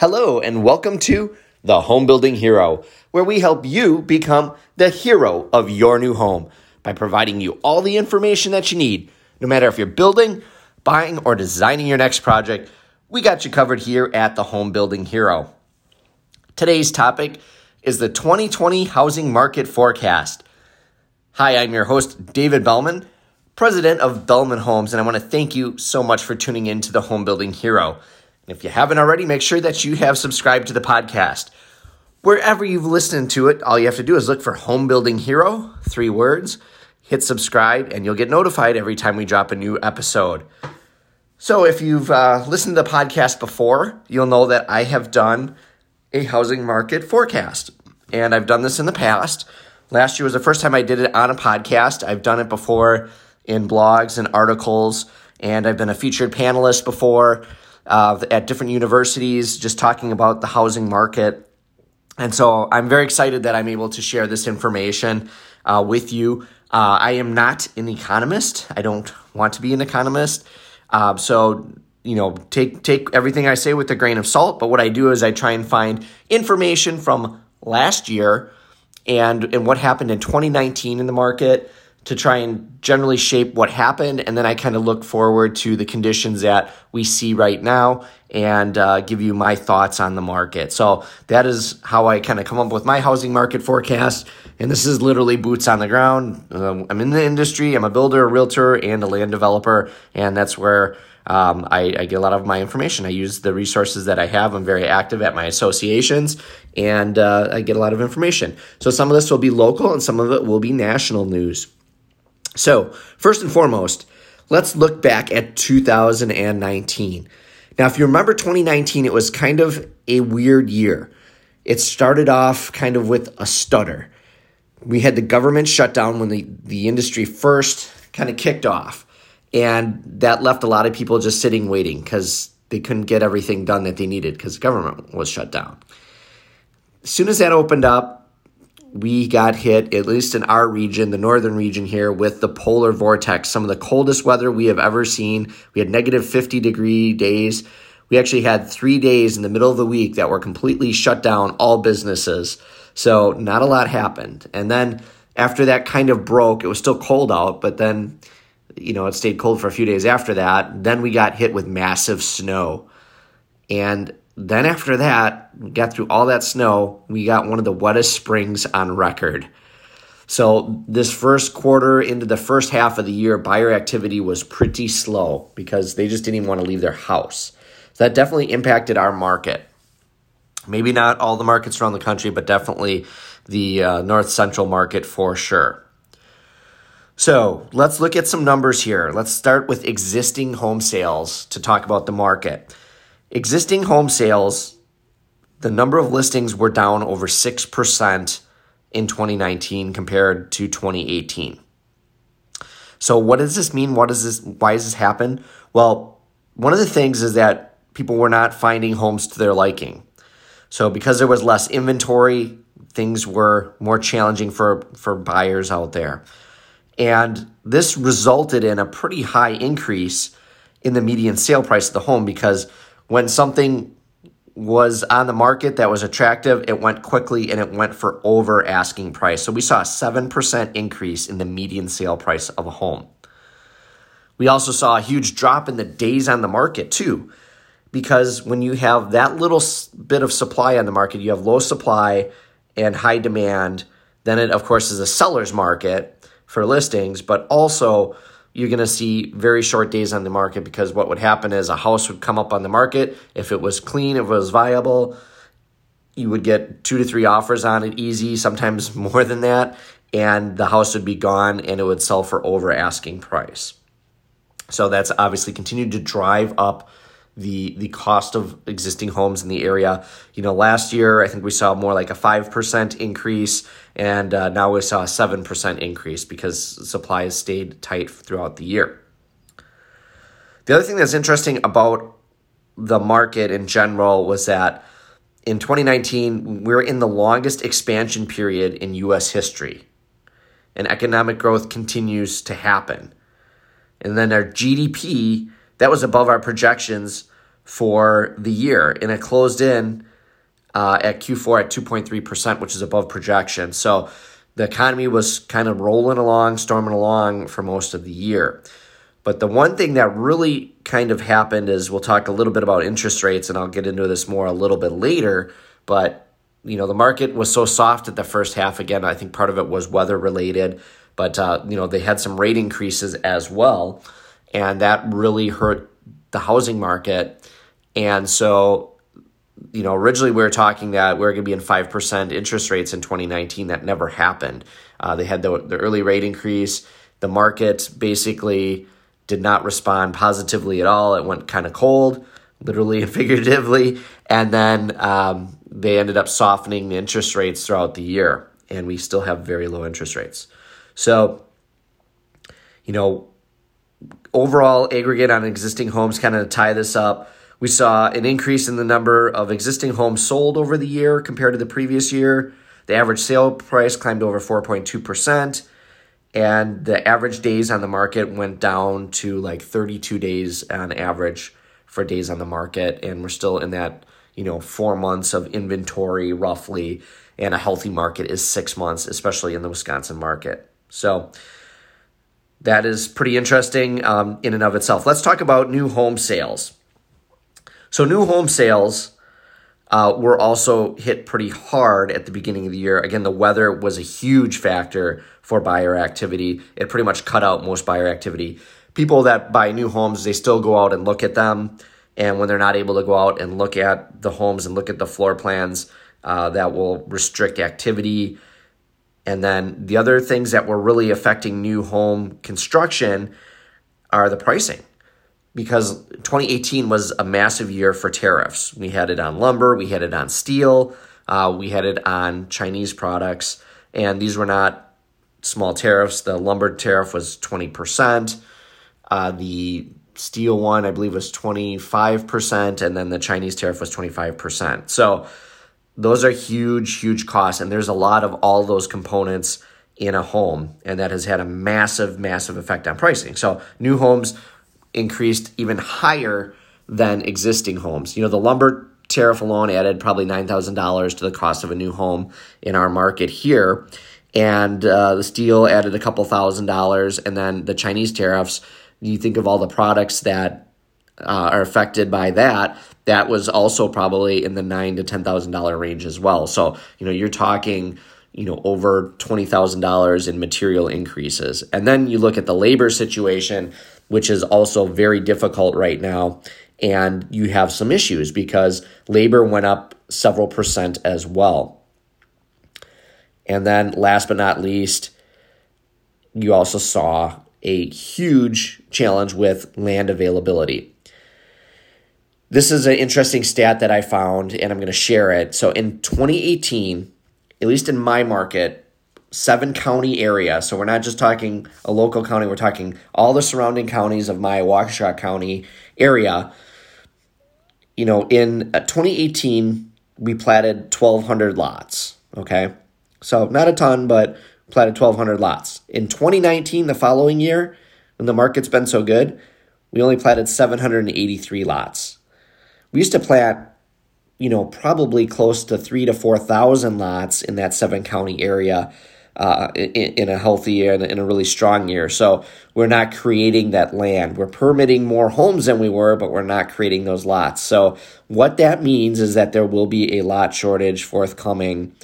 Hello, and welcome to The Home Building Hero, where we help you become the hero of your new home by providing you all the information that you need. No matter if you're building, buying, or designing your next project, we got you covered here at The Home Building Hero. Today's topic is the 2020 housing market forecast. Hi, I'm your host, David Belman, president of Belman Homes, and I want to thank you so much for tuning in to The Home Building Hero. If you haven't already, make sure that you have subscribed to the podcast. Wherever you've listened to it, all you have to do is look for Home Building Hero, three words, hit subscribe, and you'll get notified every time we drop a new episode. So, if you've uh, listened to the podcast before, you'll know that I have done a housing market forecast, and I've done this in the past. Last year was the first time I did it on a podcast. I've done it before in blogs and articles, and I've been a featured panelist before uh, at different universities, just talking about the housing market. And so I'm very excited that I'm able to share this information uh, with you. Uh, I am not an economist. I don't want to be an economist. Uh, so you know, take take everything I say with a grain of salt. But what I do is I try and find information from last year and and what happened in 2019 in the market to try and generally shape what happened. And then I kind of look forward to the conditions that we see right now and uh, give you my thoughts on the market. So that is how I kind of come up with my housing market forecast. And this is literally boots on the ground. Um, I'm in the industry, I'm a builder, a realtor, and a land developer. And that's where um, I, I, get a lot of my information. I use the resources that I have. I'm very active at my associations and uh, I get a lot of information. So some of this will be local and some of it will be national news. So, first and foremost, let's look back at 2019. Now, if you remember 2019, it was kind of a weird year. It started off kind of with a stutter. We had the government shutdown when the, the industry first kind of kicked off. And that left a lot of people just sitting waiting because they couldn't get everything done that they needed because the government was shut down. As soon as that opened up, we got hit, at least in our region, the northern region here, with the polar vortex, some of the coldest weather we have ever seen. We had negative 50 degree days. We actually had three days in the middle of the week that were completely shut down, all businesses. So, not a lot happened. And then after that kind of broke, it was still cold out, but then, you know, it stayed cold for a few days after that. Then we got hit with massive snow. And then after that, we got through all that snow. We got one of the wettest springs on record. So this first quarter into the first half of the year, buyer activity was pretty slow because they just didn't even want to leave their house. So that definitely impacted our market. Maybe not all the markets around the country, but definitely the uh, north central market for sure. So let's look at some numbers here. Let's start with existing home sales to talk about the market. Existing home sales, the number of listings were down over 6% in 2019 compared to 2018. So what does this mean? What does this why does this happen? Well, one of the things is that people were not finding homes to their liking. So because there was less inventory, things were more challenging for for buyers out there. And this resulted in a pretty high increase in the median sale price of the home because when something was on the market that was attractive, it went quickly and it went for over asking price. So we saw a 7% increase in the median sale price of a home. We also saw a huge drop in the days on the market, too, because when you have that little bit of supply on the market, you have low supply and high demand, then it, of course, is a seller's market for listings, but also you're going to see very short days on the market because what would happen is a house would come up on the market. If it was clean, if it was viable, you would get two to three offers on it easy, sometimes more than that, and the house would be gone and it would sell for over asking price. So that's obviously continued to drive up the the cost of existing homes in the area. You know, last year I think we saw more like a five percent increase, and uh, now we saw a seven percent increase because supply has stayed tight throughout the year. The other thing that's interesting about the market in general was that in 2019 we're in the longest expansion period in U.S. history, and economic growth continues to happen. And then our GDP that was above our projections for the year, and it closed in uh, at Q4 at 2.3%, which is above projection. So the economy was kind of rolling along, storming along for most of the year. But the one thing that really kind of happened is we'll talk a little bit about interest rates, and I'll get into this more a little bit later. But you know, the market was so soft at the first half. Again, I think part of it was weather related, but uh, you know, they had some rate increases as well, and that really hurt the housing market. And so, you know, originally we were talking that we are going to be in five percent interest rates in 2019. That never happened. Uh, they had the the early rate increase. The market basically did not respond positively at all. It went kind of cold, literally and figuratively, and then um, they ended up softening the interest rates throughout the year, and we still have very low interest rates. So, you know, overall aggregate on existing homes, kind of tie this up. We saw an increase in the number of existing homes sold over the year compared to the previous year. The average sale price climbed over 4.2%, and the average days on the market went down to like 32 days on average for days on the market. And we're still in that you know, four months of inventory roughly, and a healthy market is six months, especially in the Wisconsin market. So that is pretty interesting um, in and of itself. Let's talk about new home sales. So, new home sales uh, were also hit pretty hard at the beginning of the year. Again, the weather was a huge factor for buyer activity. It pretty much cut out most buyer activity. People that buy new homes, they still go out and look at them. And when they're not able to go out and look at the homes and look at the floor plans, uh, that will restrict activity. And then the other things that were really affecting new home construction are the pricing. Because 2018 was a massive year for tariffs. We had it on lumber, we had it on steel, uh, we had it on Chinese products, and these were not small tariffs. The lumber tariff was 20%. Uh, the steel one, I believe, was 25%, and then the Chinese tariff was 25%. So those are huge, huge costs, and there's a lot of all those components in a home, and that has had a massive, massive effect on pricing. So new homes increased even higher than existing homes. You know, the lumber tariff alone added probably $9,000 to the cost of a new home in our market here. And uh, the steel added a couple thousand dollars, and then the Chinese tariffs you think of all the products that uh, are affected by that, that was also probably in the nine to ten thousand dollar range as well. So you know you're talking you know over twenty thousand dollars in material increases, and then you look at the labor situation, which is also very difficult right now, and you have some issues because labor went up several percent as well. And then last but not least, you also saw a huge challenge with land availability. This is an interesting stat that I found, and I'm going to share it. So in 2018, at least in my market, seven county area. So we're not just talking a local county, we're talking all the surrounding counties of my Waukesha County area. You know, in uh, 2018, we platted 1,200 lots. Okay. So not a ton, but platted 1,200 lots. In 2019, the following year, when the market's been so good, we only platted 783 lots. We used to plant, you know, probably close to three to 4,000 lots in that seven county area uh, in, in, a healthy year in a really strong year. So we're not creating that land. We're permitting more homes than we were, but we're not creating those lots. So what that means is that there will be a lot shortage forthcoming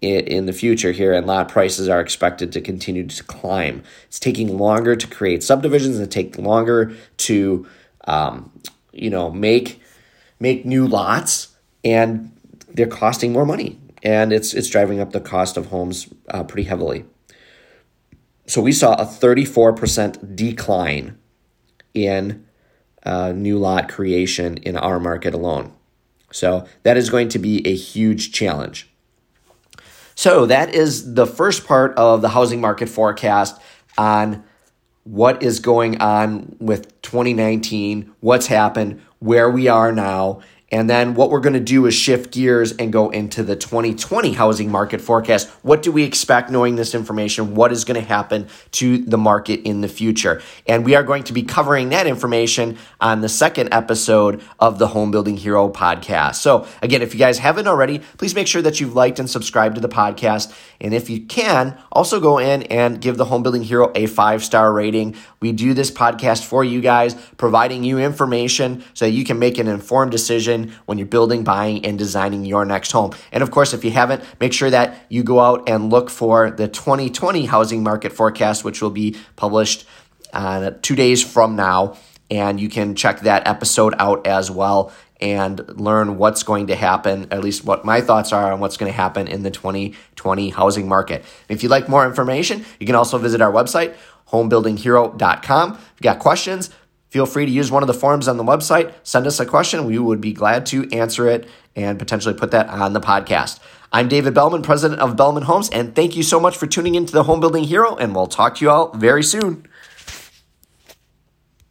in the future here, and lot prices are expected to continue to climb. It's taking longer to create subdivisions and take longer to, um, you know, make make new lots, and they're costing more money, and it's it's driving up the cost of homes uh, pretty heavily. So we saw a thirty four percent decline in uh, new lot creation in our market alone. So that is going to be a huge challenge. So that is the first part of the housing market forecast on what is going on with 2019, what's happened, where we are now, And then what we're going to do is shift gears and go into the 2020 housing market forecast. What do we expect knowing this information? What is going to happen to the market in the future? And we are going to be covering that information on the second episode of the Home Building Hero podcast. So, again, if you guys haven't already, please make sure that you've liked and subscribed to the podcast. And if you can, also go in and give the Home Building Hero a five star rating. We do this podcast for you guys, providing you information so that you can make an informed decision when you're building, buying, and designing your next home. And of course, if you haven't, make sure that you go out and look for the 2020 housing market forecast, which will be published uh, two days from now. And you can check that episode out as well and learn what's going to happen, at least what my thoughts are on what's going to happen in the 2020 housing market. If you'd like more information, you can also visit our website, homebuildinghero.com. If you've got questions, Feel free to use one of the forms on the website. Send us a question. We would be glad to answer it and potentially put that on the podcast. I'm David Belman, president of Belman Homes, and thank you so much for tuning into the Home Building Hero, and we'll talk to you all very soon.